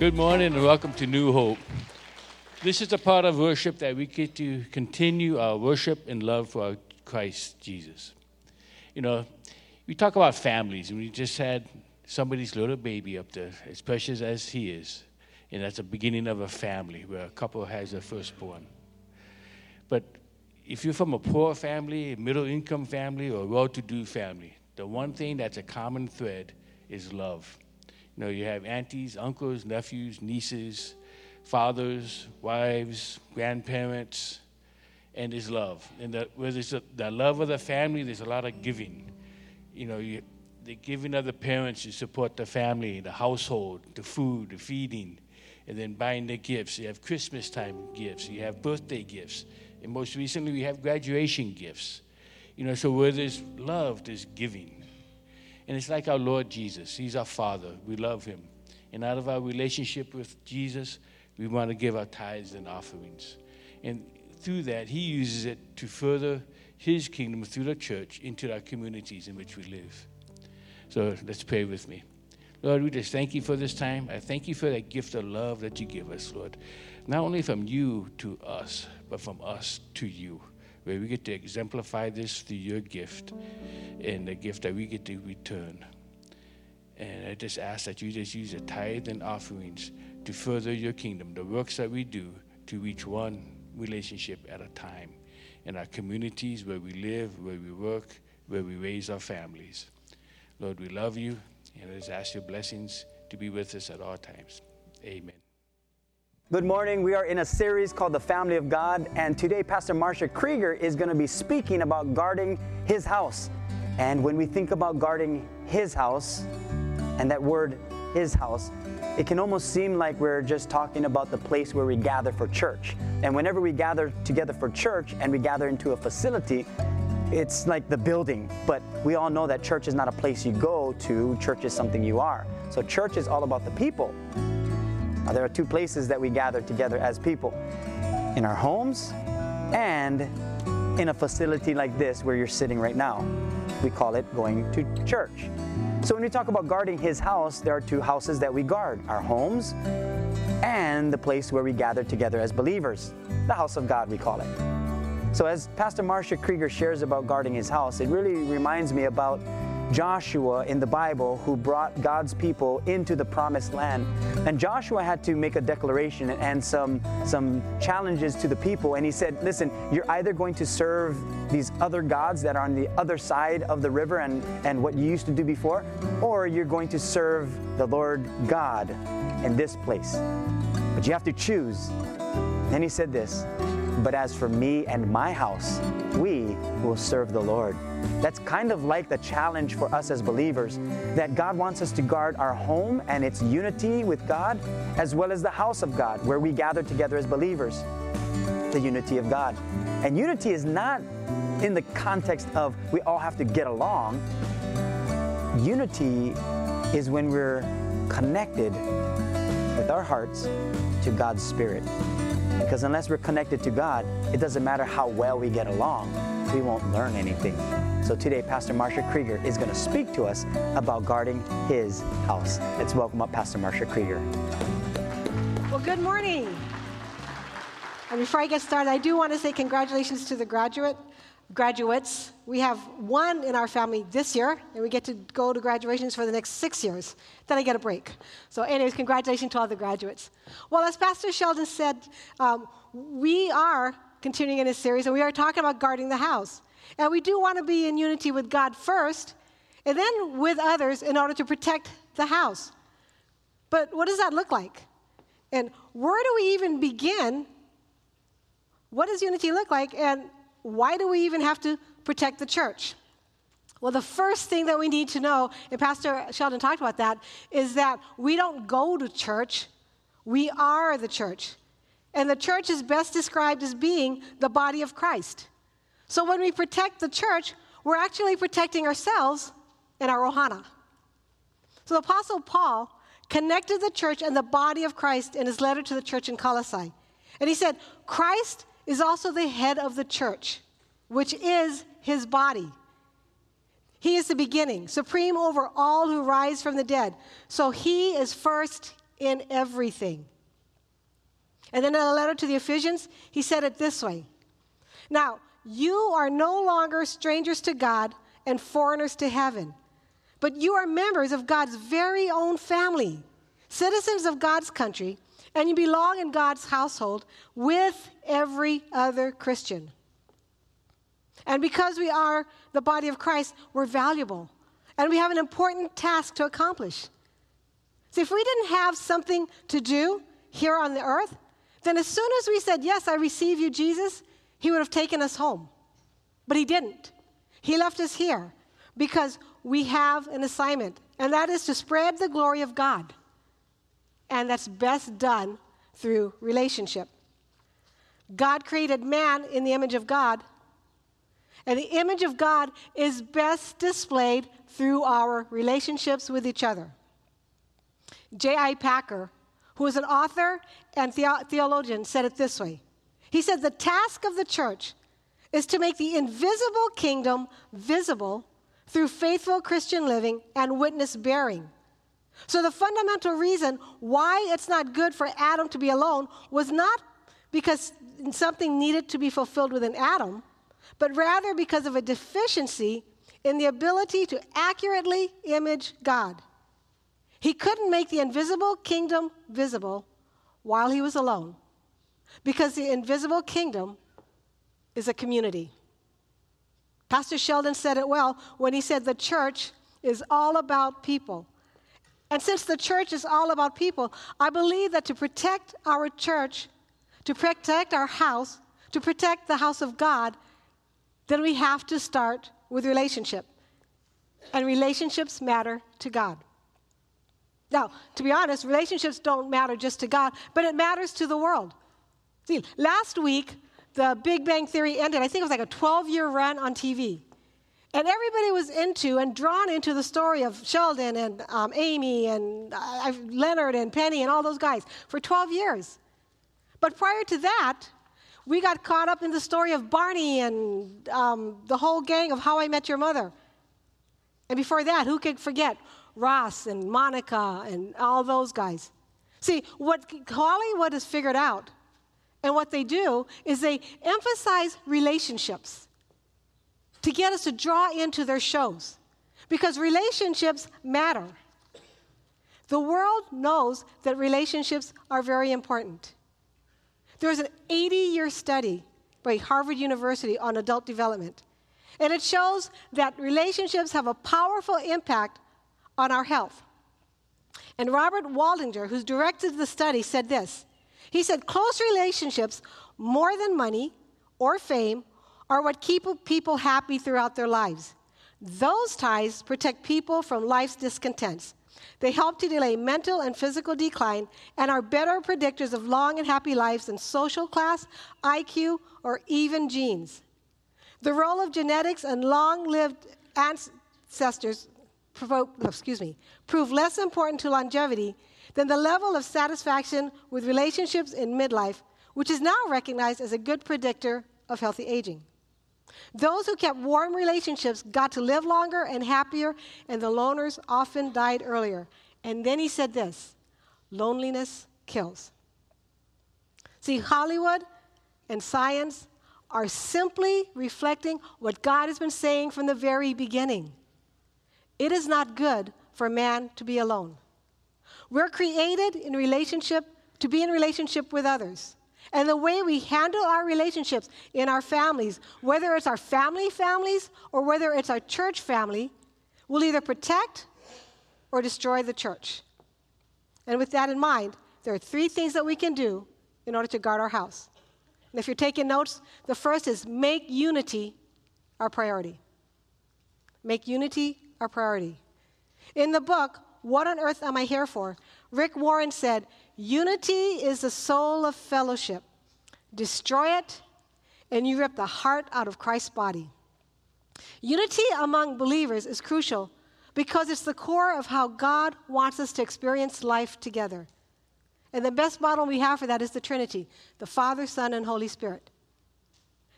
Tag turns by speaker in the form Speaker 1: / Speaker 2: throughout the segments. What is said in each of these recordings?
Speaker 1: Good morning and welcome to New Hope. This is a part of worship that we get to continue our worship and love for Christ Jesus. You know, we talk about families, and we just had somebody's little baby up there, as precious as he is. And that's the beginning of a family where a couple has their firstborn. But if you're from a poor family, middle income family, or well to do family, the one thing that's a common thread is love. You know, you have aunties, uncles, nephews, nieces, fathers, wives, grandparents, and there's love. And the, where there's a, the love of the family, there's a lot of giving. You know, you, the giving of the parents to support the family, the household, the food, the feeding, and then buying the gifts. You have Christmas time gifts, you have birthday gifts, and most recently we have graduation gifts. You know, so where there's love, there's giving. And it's like our Lord Jesus. He's our Father. We love Him. And out of our relationship with Jesus, we want to give our tithes and offerings. And through that, He uses it to further His kingdom through the church into our communities in which we live. So let's pray with me. Lord, we just thank you for this time. I thank you for that gift of love that you give us, Lord. Not only from you to us, but from us to you where we get to exemplify this through your gift and the gift that we get to return. And I just ask that you just use the tithe and offerings to further your kingdom, the works that we do to reach one relationship at a time in our communities where we live, where we work, where we raise our families. Lord, we love you, and I just ask your blessings to be with us at all times. Amen.
Speaker 2: Good morning. We are in a series called The Family of God, and today Pastor Marsha Krieger is going to be speaking about guarding his house. And when we think about guarding his house, and that word, his house, it can almost seem like we're just talking about the place where we gather for church. And whenever we gather together for church and we gather into a facility, it's like the building, but we all know that church is not a place you go to, church is something you are. So, church is all about the people. There are two places that we gather together as people in our homes and in a facility like this where you're sitting right now. We call it going to church. So, when we talk about guarding his house, there are two houses that we guard our homes and the place where we gather together as believers, the house of God, we call it. So, as Pastor Marsha Krieger shares about guarding his house, it really reminds me about Joshua in the Bible who brought God's people into the promised land. And Joshua had to make a declaration and some, some challenges to the people. And he said, Listen, you're either going to serve these other gods that are on the other side of the river and, and what you used to do before, or you're going to serve the Lord God in this place. But you have to choose. Then he said this But as for me and my house, we will serve the Lord. That's kind of like the challenge for us as believers that God wants us to guard our home and its unity with God, as well as the house of God, where we gather together as believers. The unity of God. And unity is not in the context of we all have to get along. Unity is when we're connected with our hearts to God's Spirit. Because unless we're connected to God, it doesn't matter how well we get along, we won't learn anything. So today, Pastor Marsha Krieger is going to speak to us about guarding his house. Let's welcome up Pastor Marsha Krieger.
Speaker 3: Well, good morning. And before I get started, I do want to say congratulations to the graduate graduates. We have one in our family this year, and we get to go to graduations for the next six years. Then I get a break. So, anyways, congratulations to all the graduates. Well, as Pastor Sheldon said, um, we are continuing in this series, and we are talking about guarding the house. And we do want to be in unity with God first, and then with others in order to protect the house. But what does that look like? And where do we even begin? What does unity look like? And why do we even have to protect the church? Well, the first thing that we need to know, and Pastor Sheldon talked about that, is that we don't go to church, we are the church. And the church is best described as being the body of Christ. So when we protect the church, we're actually protecting ourselves and our Ohana. So the Apostle Paul connected the church and the body of Christ in his letter to the church in Colossae. And he said, Christ is also the head of the church, which is his body. He is the beginning, supreme over all who rise from the dead. So he is first in everything. And then in a letter to the Ephesians, he said it this way Now, you are no longer strangers to God and foreigners to heaven, but you are members of God's very own family, citizens of God's country, and you belong in God's household with every other Christian. And because we are the body of Christ, we're valuable. And we have an important task to accomplish. See, if we didn't have something to do here on the earth, then as soon as we said, Yes, I receive you, Jesus, he would have taken us home. But he didn't. He left us here because we have an assignment, and that is to spread the glory of God. And that's best done through relationship. God created man in the image of God, and the image of God is best displayed through our relationships with each other. J.I. Packer, who is an author and the- theologian, said it this way He said, The task of the church is to make the invisible kingdom visible through faithful Christian living and witness bearing. So, the fundamental reason why it's not good for Adam to be alone was not because something needed to be fulfilled within Adam, but rather because of a deficiency in the ability to accurately image God. He couldn't make the invisible kingdom visible while he was alone because the invisible kingdom is a community. Pastor Sheldon said it well when he said the church is all about people. And since the church is all about people, I believe that to protect our church, to protect our house, to protect the house of God, then we have to start with relationship. And relationships matter to God. Now, to be honest, relationships don't matter just to God, but it matters to the world. See, last week, the Big Bang Theory ended. I think it was like a 12 year run on TV. And everybody was into and drawn into the story of Sheldon and um, Amy and uh, Leonard and Penny and all those guys for 12 years. But prior to that, we got caught up in the story of Barney and um, the whole gang of How I Met Your Mother. And before that, who could forget Ross and Monica and all those guys? See, what Hollywood has figured out and what they do is they emphasize relationships to get us to draw into their shows because relationships matter. The world knows that relationships are very important. There's an 80 year study by Harvard University on adult development, and it shows that relationships have a powerful impact on our health. And Robert Waldinger, who directed the study, said this he said, close relationships, more than money or fame, are what keep people happy throughout their lives. Those ties protect people from life's discontents. They help to delay mental and physical decline and are better predictors of long and happy lives than social class, IQ, or even genes. The role of genetics and long lived ancestors provoke, oh, excuse me, prove less important to longevity than the level of satisfaction with relationships in midlife, which is now recognized as a good predictor of healthy aging. Those who kept warm relationships got to live longer and happier, and the loners often died earlier. And then he said this loneliness kills. See, Hollywood and science are simply reflecting what God has been saying from the very beginning. It is not good for man to be alone. We're created in relationship to be in relationship with others. And the way we handle our relationships in our families, whether it's our family families or whether it's our church family, will either protect or destroy the church. And with that in mind, there are three things that we can do in order to guard our house. And if you're taking notes, the first is make unity our priority. Make unity our priority. In the book, what on earth am I here for? Rick Warren said, Unity is the soul of fellowship. Destroy it, and you rip the heart out of Christ's body. Unity among believers is crucial because it's the core of how God wants us to experience life together. And the best model we have for that is the Trinity the Father, Son, and Holy Spirit.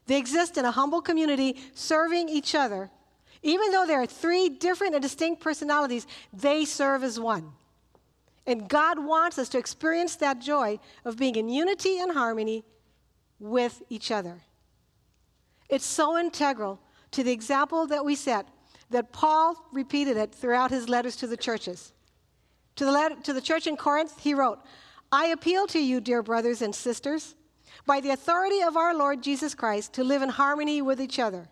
Speaker 3: They exist in a humble community serving each other even though there are three different and distinct personalities, they serve as one. And God wants us to experience that joy of being in unity and harmony with each other. It's so integral to the example that we set that Paul repeated it throughout his letters to the churches. To the, letter, to the church in Corinth, he wrote, I appeal to you, dear brothers and sisters, by the authority of our Lord Jesus Christ, to live in harmony with each other.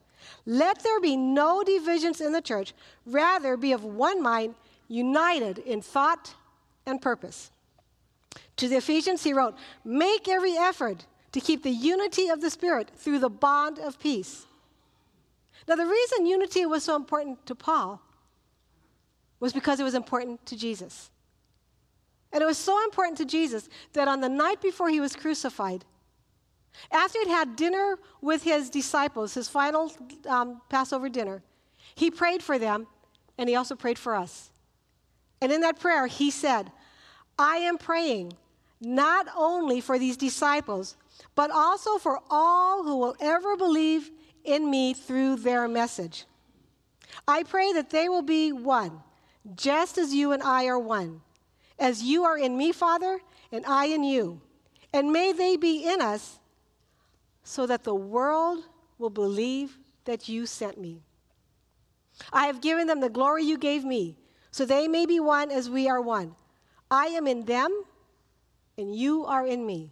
Speaker 3: Let there be no divisions in the church, rather, be of one mind, united in thought and purpose. To the Ephesians, he wrote, Make every effort to keep the unity of the Spirit through the bond of peace. Now, the reason unity was so important to Paul was because it was important to Jesus. And it was so important to Jesus that on the night before he was crucified, after he'd had dinner with his disciples, his final um, Passover dinner, he prayed for them and he also prayed for us. And in that prayer, he said, I am praying not only for these disciples, but also for all who will ever believe in me through their message. I pray that they will be one, just as you and I are one, as you are in me, Father, and I in you. And may they be in us so that the world will believe that you sent me. I have given them the glory you gave me, so they may be one as we are one. I am in them, and you are in me.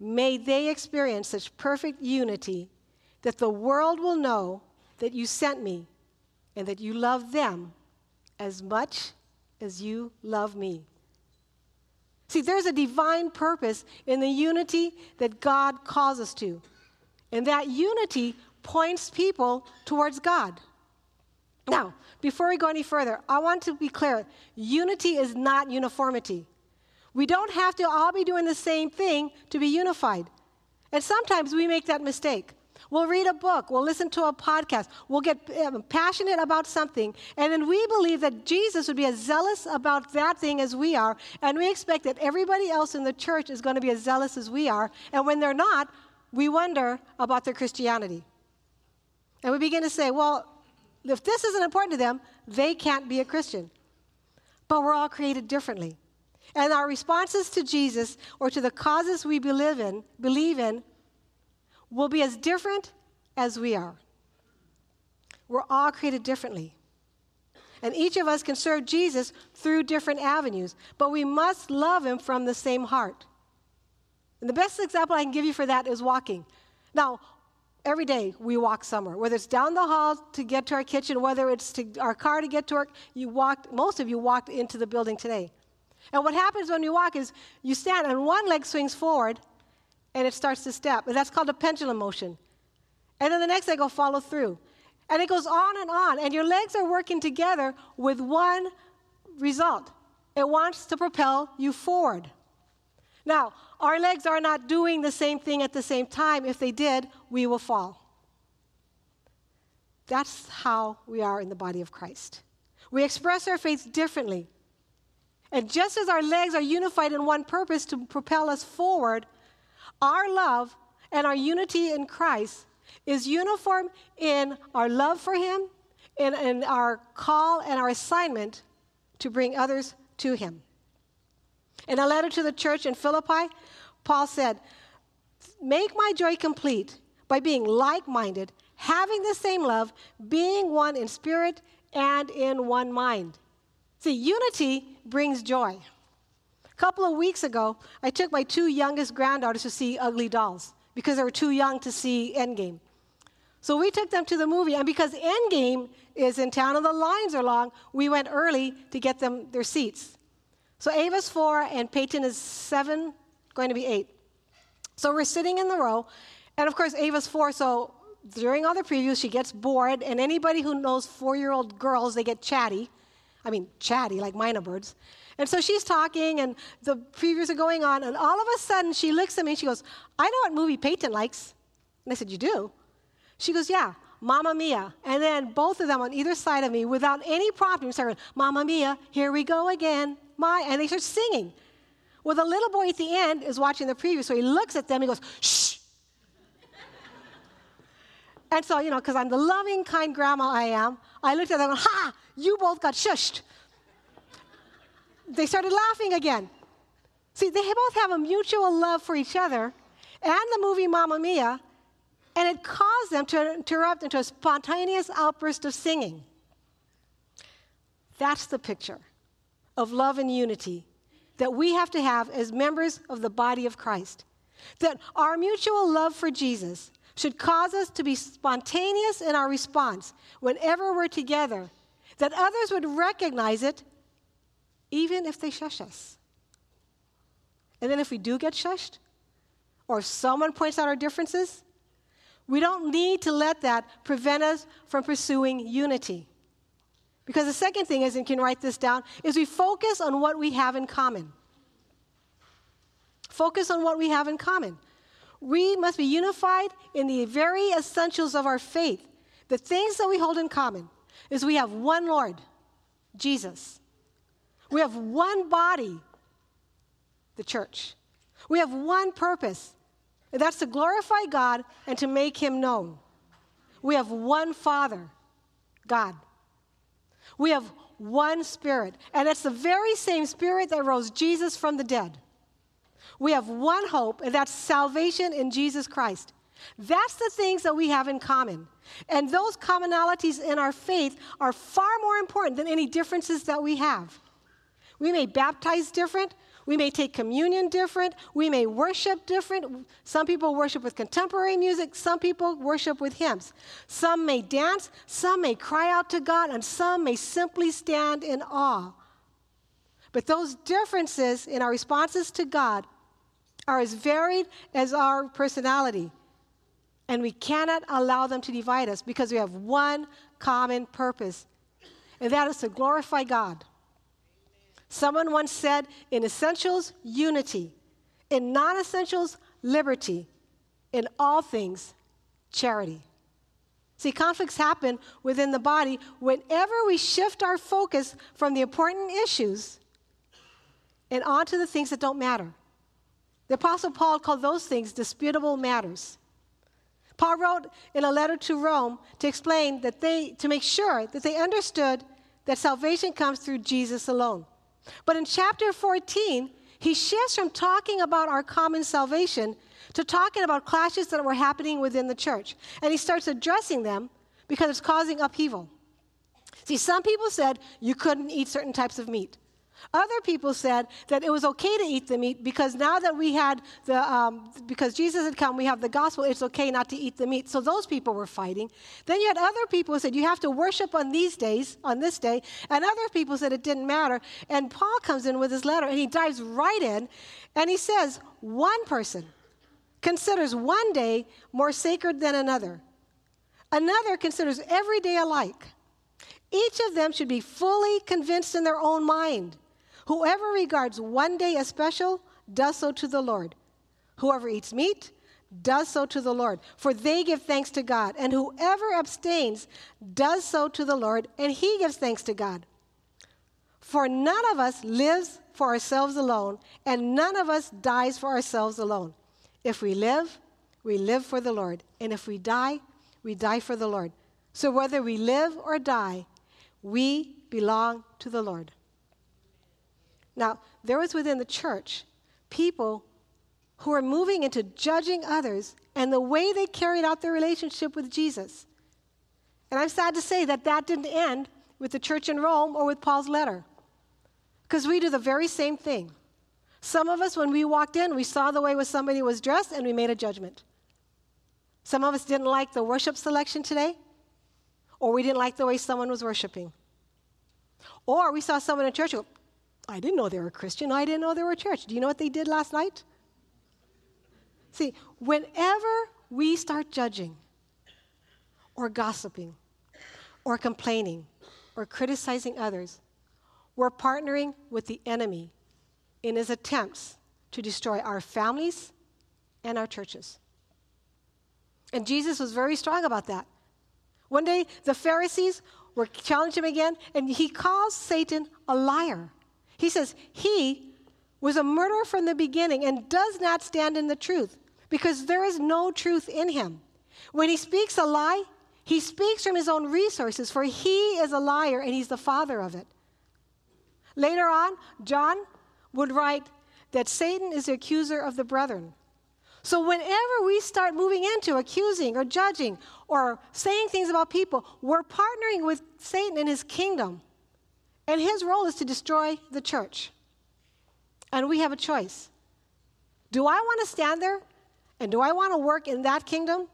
Speaker 3: May they experience such perfect unity that the world will know that you sent me and that you love them as much as you love me. See, there's a divine purpose in the unity that God calls us to. And that unity points people towards God. Now, before we go any further, I want to be clear unity is not uniformity. We don't have to all be doing the same thing to be unified. And sometimes we make that mistake. We'll read a book, we'll listen to a podcast, we'll get um, passionate about something, and then we believe that Jesus would be as zealous about that thing as we are, and we expect that everybody else in the church is going to be as zealous as we are, and when they're not, we wonder about their Christianity. And we begin to say, well, if this isn't important to them, they can't be a Christian. But we're all created differently. And our responses to Jesus or to the causes we believe in, believe in will be as different as we are. We're all created differently. And each of us can serve Jesus through different avenues, but we must love him from the same heart. And the best example I can give you for that is walking. Now, every day we walk somewhere, whether it's down the hall to get to our kitchen, whether it's to our car to get to work, you walked, most of you walked into the building today. And what happens when you walk is you stand and one leg swings forward and it starts to step. And that's called a pendulum motion. And then the next leg will follow through. And it goes on and on. And your legs are working together with one result it wants to propel you forward. Now, our legs are not doing the same thing at the same time. If they did, we will fall. That's how we are in the body of Christ. We express our faith differently. And just as our legs are unified in one purpose to propel us forward, our love and our unity in Christ is uniform in our love for Him, in, in our call and our assignment to bring others to Him. In a letter to the church in Philippi, Paul said, Make my joy complete by being like minded, having the same love, being one in spirit and in one mind. See, unity brings joy. A couple of weeks ago, I took my two youngest granddaughters to see Ugly Dolls because they were too young to see Endgame. So we took them to the movie, and because Endgame is in town and the lines are long, we went early to get them their seats. So Ava's four, and Peyton is seven, going to be eight. So we're sitting in the row, and of course, Ava's four, so during all the previews, she gets bored, and anybody who knows four year old girls, they get chatty. I mean, chatty, like myna birds. And so she's talking, and the previews are going on, and all of a sudden she looks at me and she goes, I know what movie Peyton likes. And I said, You do? She goes, Yeah, Mamma Mia. And then both of them on either side of me, without any prompting, started, Mamma Mia, here we go again. My, and they start singing. Well, the little boy at the end is watching the preview, so he looks at them and goes, Shh. and so, you know, because I'm the loving, kind grandma I am, I looked at them and, Ha, you both got shushed. they started laughing again. See, they both have a mutual love for each other and the movie Mamma Mia, and it caused them to interrupt into a spontaneous outburst of singing. That's the picture of love and unity that we have to have as members of the body of Christ. That our mutual love for Jesus should cause us to be spontaneous in our response whenever we're together, that others would recognize it even if they shush us. And then if we do get shushed, or if someone points out our differences, we don't need to let that prevent us from pursuing unity. Because the second thing is, and you can write this down, is we focus on what we have in common. Focus on what we have in common. We must be unified in the very essentials of our faith. The things that we hold in common is we have one Lord, Jesus. We have one body, the church. We have one purpose, and that's to glorify God and to make Him known. We have one Father, God. We have one Spirit, and it's the very same Spirit that rose Jesus from the dead. We have one hope, and that's salvation in Jesus Christ. That's the things that we have in common. And those commonalities in our faith are far more important than any differences that we have. We may baptize different, we may take communion different. We may worship different. Some people worship with contemporary music. Some people worship with hymns. Some may dance. Some may cry out to God. And some may simply stand in awe. But those differences in our responses to God are as varied as our personality. And we cannot allow them to divide us because we have one common purpose, and that is to glorify God. Someone once said, in essentials, unity. In non essentials, liberty. In all things, charity. See, conflicts happen within the body whenever we shift our focus from the important issues and onto the things that don't matter. The Apostle Paul called those things disputable matters. Paul wrote in a letter to Rome to explain that they, to make sure that they understood that salvation comes through Jesus alone. But in chapter 14, he shifts from talking about our common salvation to talking about clashes that were happening within the church. And he starts addressing them because it's causing upheaval. See, some people said you couldn't eat certain types of meat. Other people said that it was okay to eat the meat because now that we had the, um, because Jesus had come, we have the gospel, it's okay not to eat the meat. So those people were fighting. Then you had other people who said you have to worship on these days, on this day, and other people said it didn't matter. And Paul comes in with his letter and he dives right in and he says, one person considers one day more sacred than another, another considers every day alike. Each of them should be fully convinced in their own mind. Whoever regards one day as special does so to the Lord. Whoever eats meat does so to the Lord, for they give thanks to God. And whoever abstains does so to the Lord, and he gives thanks to God. For none of us lives for ourselves alone, and none of us dies for ourselves alone. If we live, we live for the Lord, and if we die, we die for the Lord. So whether we live or die, we belong to the Lord. Now, there was within the church people who were moving into judging others and the way they carried out their relationship with Jesus. And I'm sad to say that that didn't end with the church in Rome or with Paul's letter. Because we do the very same thing. Some of us, when we walked in, we saw the way somebody was dressed and we made a judgment. Some of us didn't like the worship selection today, or we didn't like the way someone was worshiping. Or we saw someone in church who, I didn't know they were Christian. I didn't know they were a church. Do you know what they did last night? See, whenever we start judging or gossiping or complaining or criticizing others, we're partnering with the enemy in his attempts to destroy our families and our churches. And Jesus was very strong about that. One day, the Pharisees were challenging him again, and he calls Satan a liar. He says, He was a murderer from the beginning and does not stand in the truth because there is no truth in him. When he speaks a lie, he speaks from his own resources, for he is a liar and he's the father of it. Later on, John would write that Satan is the accuser of the brethren. So, whenever we start moving into accusing or judging or saying things about people, we're partnering with Satan in his kingdom. And his role is to destroy the church. And we have a choice. Do I want to stand there? And do I want to work in that kingdom?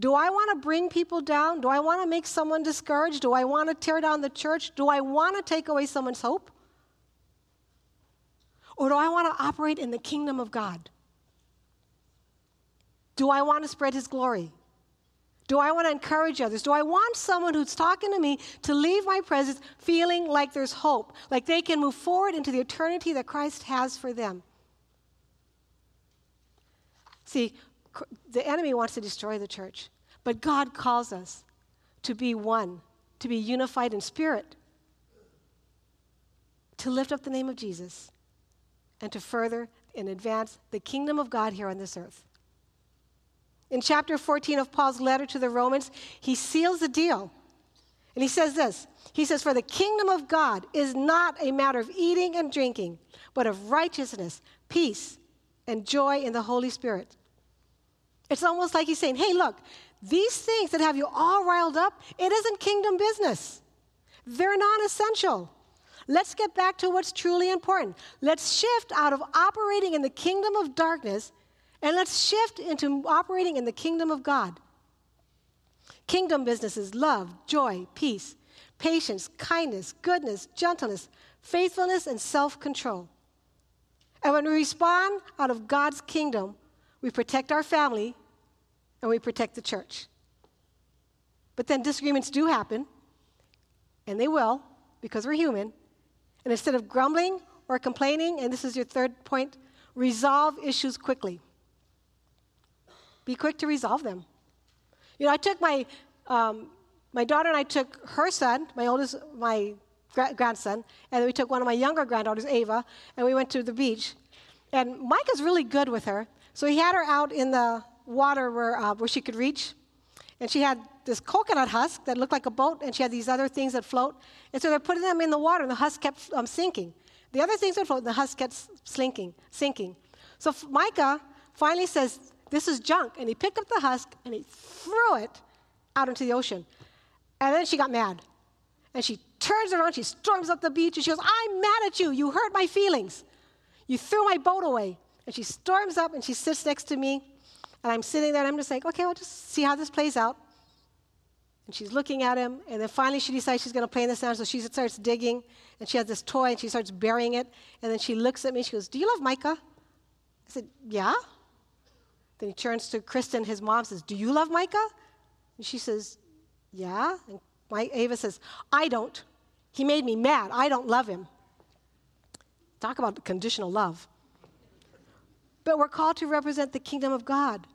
Speaker 3: Do I want to bring people down? Do I want to make someone discouraged? Do I want to tear down the church? Do I want to take away someone's hope? Or do I want to operate in the kingdom of God? Do I want to spread his glory? Do I want to encourage others? Do I want someone who's talking to me to leave my presence feeling like there's hope, like they can move forward into the eternity that Christ has for them? See, the enemy wants to destroy the church, but God calls us to be one, to be unified in spirit, to lift up the name of Jesus, and to further and advance the kingdom of God here on this earth. In chapter 14 of Paul's letter to the Romans, he seals the deal. And he says this He says, For the kingdom of God is not a matter of eating and drinking, but of righteousness, peace, and joy in the Holy Spirit. It's almost like he's saying, hey, look, these things that have you all riled up, it isn't kingdom business. They're non essential. Let's get back to what's truly important. Let's shift out of operating in the kingdom of darkness and let's shift into operating in the kingdom of God. Kingdom businesses love, joy, peace, patience, kindness, goodness, gentleness, faithfulness, and self control. And when we respond out of God's kingdom, we protect our family and we protect the church. But then disagreements do happen, and they will because we're human. And instead of grumbling or complaining, and this is your third point, resolve issues quickly. Be quick to resolve them. You know, I took my um, my daughter and I took her son, my oldest, my gra- grandson, and we took one of my younger granddaughters, Ava, and we went to the beach. And Mike is really good with her, so he had her out in the water where, uh, where she could reach. And she had this coconut husk that looked like a boat, and she had these other things that float. And so they're putting them in the water, and the husk kept um, sinking. The other things would float, and the husk kept sinking, sinking. So Micah finally says, This is junk. And he picked up the husk and he threw it out into the ocean. And then she got mad. And she turns around, she storms up the beach, and she goes, I'm mad at you. You hurt my feelings. You threw my boat away. And she storms up and she sits next to me. And I'm sitting there and I'm just like, okay, I'll just see how this plays out. And she's looking at him. And then finally she decides she's going to play in the sand. So she starts digging. And she has this toy and she starts burying it. And then she looks at me. And she goes, Do you love Micah? I said, Yeah. Then he turns to Kristen, his mom, says, Do you love Micah? And she says, Yeah. And my, Ava says, I don't. He made me mad. I don't love him. Talk about conditional love but we're called to represent the kingdom of God.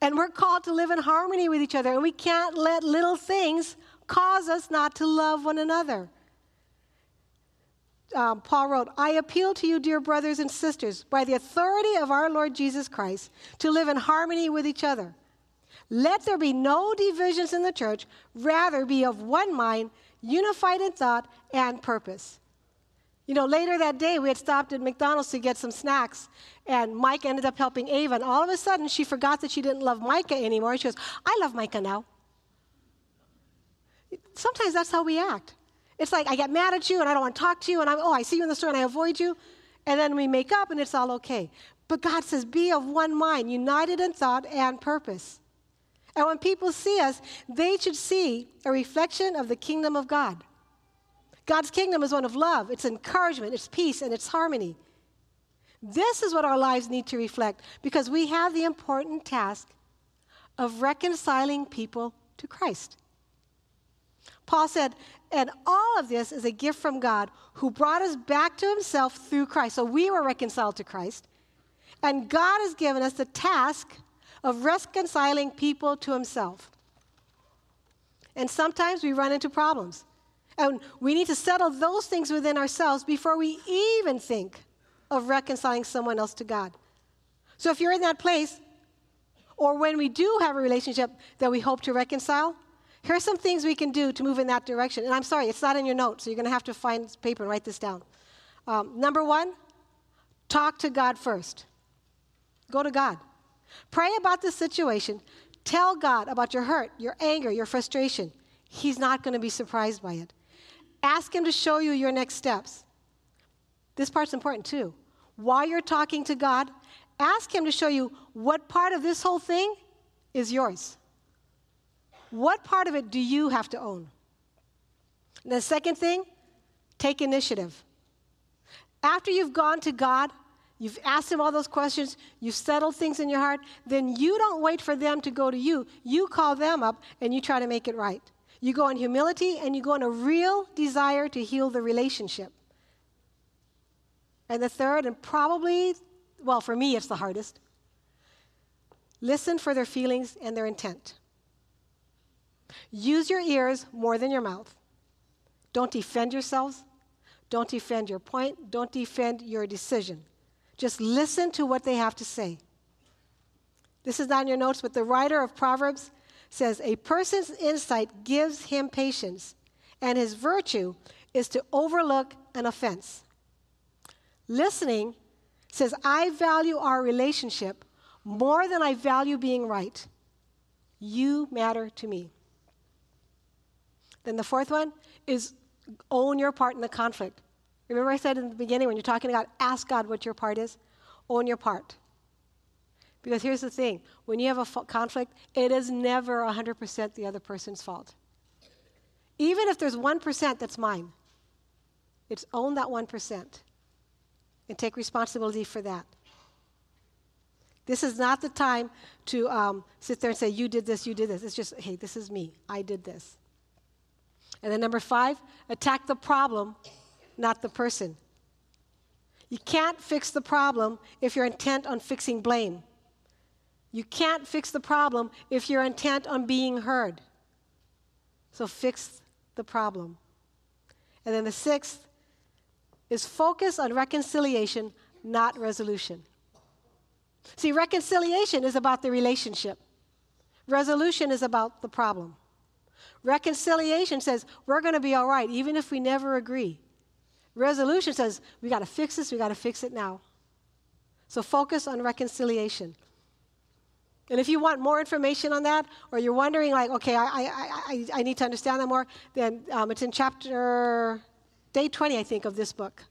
Speaker 3: And we're called to live in harmony with each other. And we can't let little things cause us not to love one another. Um, Paul wrote, I appeal to you, dear brothers and sisters, by the authority of our Lord Jesus Christ, to live in harmony with each other. Let there be no divisions in the church, rather, be of one mind, unified in thought and purpose. You know, later that day, we had stopped at McDonald's to get some snacks, and Mike ended up helping Ava, and all of a sudden, she forgot that she didn't love Micah anymore. She goes, I love Micah now. Sometimes that's how we act. It's like, I get mad at you, and I don't want to talk to you, and I'm, oh, I see you in the store, and I avoid you, and then we make up, and it's all okay. But God says, be of one mind, united in thought and purpose. And when people see us, they should see a reflection of the kingdom of God. God's kingdom is one of love, it's encouragement, it's peace, and it's harmony. This is what our lives need to reflect because we have the important task of reconciling people to Christ. Paul said, and all of this is a gift from God who brought us back to himself through Christ. So we were reconciled to Christ. And God has given us the task of reconciling people to himself. And sometimes we run into problems. And we need to settle those things within ourselves before we even think of reconciling someone else to God. So if you're in that place, or when we do have a relationship that we hope to reconcile, here are some things we can do to move in that direction. And I'm sorry, it's not in your notes, so you're going to have to find paper and write this down. Um, number one, talk to God first. Go to God. Pray about the situation. Tell God about your hurt, your anger, your frustration. He's not going to be surprised by it. Ask Him to show you your next steps. This part's important too. While you're talking to God, ask Him to show you what part of this whole thing is yours. What part of it do you have to own? The second thing, take initiative. After you've gone to God, you've asked Him all those questions, you've settled things in your heart, then you don't wait for them to go to you. You call them up and you try to make it right. You go in humility and you go in a real desire to heal the relationship. And the third, and probably, well, for me, it's the hardest listen for their feelings and their intent. Use your ears more than your mouth. Don't defend yourselves. Don't defend your point. Don't defend your decision. Just listen to what they have to say. This is not in your notes, but the writer of Proverbs says, A person's insight gives him patience, and his virtue is to overlook an offense. Listening says, I value our relationship more than I value being right. You matter to me. Then the fourth one is own your part in the conflict. Remember, I said in the beginning when you're talking about ask God what your part is? Own your part. Because here's the thing when you have a conflict, it is never 100% the other person's fault. Even if there's 1% that's mine, it's own that 1% and take responsibility for that. This is not the time to um, sit there and say, You did this, you did this. It's just, hey, this is me. I did this. And then number five, attack the problem, not the person. You can't fix the problem if you're intent on fixing blame. You can't fix the problem if you're intent on being heard. So fix the problem. And then the sixth is focus on reconciliation, not resolution. See, reconciliation is about the relationship, resolution is about the problem. Reconciliation says we're going to be all right, even if we never agree. Resolution says we got to fix this, we got to fix it now. So focus on reconciliation. And if you want more information on that, or you're wondering, like, okay, I, I, I, I need to understand that more, then um, it's in chapter, day 20, I think, of this book.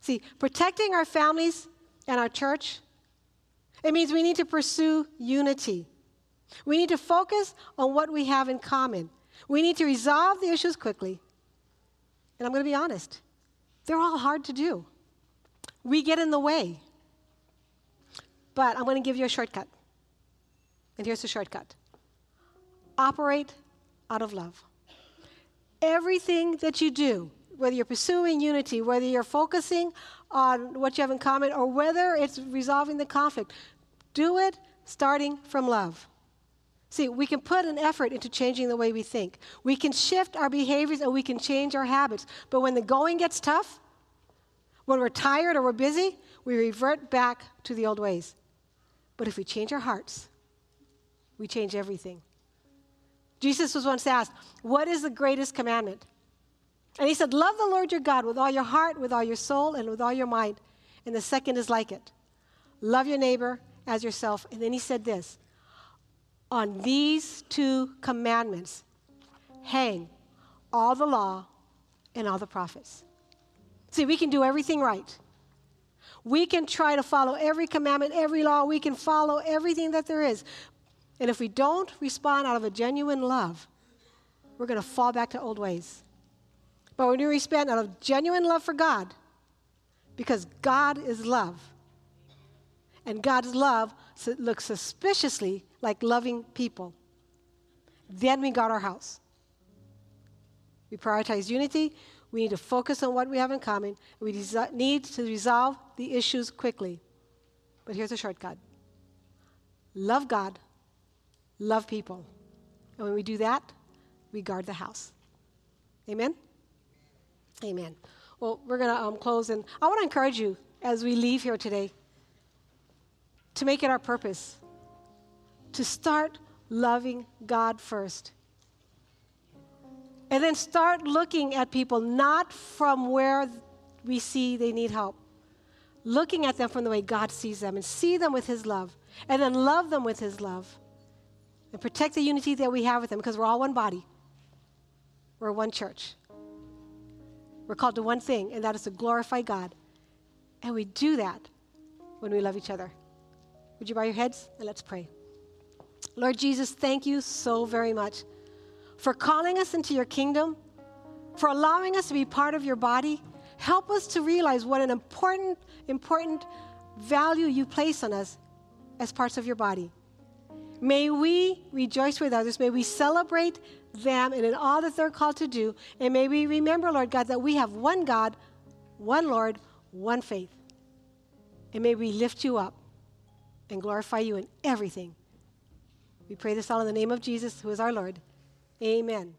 Speaker 3: See, protecting our families and our church, it means we need to pursue unity. We need to focus on what we have in common. We need to resolve the issues quickly. And I'm going to be honest, they're all hard to do. We get in the way. But I'm going to give you a shortcut. And here's the shortcut operate out of love. Everything that you do, whether you're pursuing unity, whether you're focusing on what you have in common, or whether it's resolving the conflict, do it starting from love. See, we can put an effort into changing the way we think. We can shift our behaviors and we can change our habits. But when the going gets tough, when we're tired or we're busy, we revert back to the old ways. But if we change our hearts, we change everything. Jesus was once asked, What is the greatest commandment? And he said, Love the Lord your God with all your heart, with all your soul, and with all your mind. And the second is like it love your neighbor as yourself. And then he said this on these two commandments hang all the law and all the prophets. See, we can do everything right. We can try to follow every commandment, every law. We can follow everything that there is. And if we don't respond out of a genuine love, we're going to fall back to old ways. But when we respond out of genuine love for God, because God is love, and God's love looks suspiciously like loving people. Then we got our house. We prioritize unity. We need to focus on what we have in common. We desi- need to resolve the issues quickly. But here's a shortcut love God, love people. And when we do that, we guard the house. Amen? Amen. Well, we're going to um, close, and I want to encourage you as we leave here today to make it our purpose to start loving God first. And then start looking at people not from where we see they need help. Looking at them from the way God sees them and see them with His love, and then love them with His love, and protect the unity that we have with them because we're all one body. We're one church. We're called to one thing, and that is to glorify God. And we do that when we love each other. Would you bow your heads and let's pray? Lord Jesus, thank you so very much for calling us into your kingdom, for allowing us to be part of your body. Help us to realize what an important, important value you place on us as parts of your body. May we rejoice with others. May we celebrate them and in all that they're called to do. And may we remember, Lord God, that we have one God, one Lord, one faith. And may we lift you up and glorify you in everything. We pray this all in the name of Jesus, who is our Lord. Amen.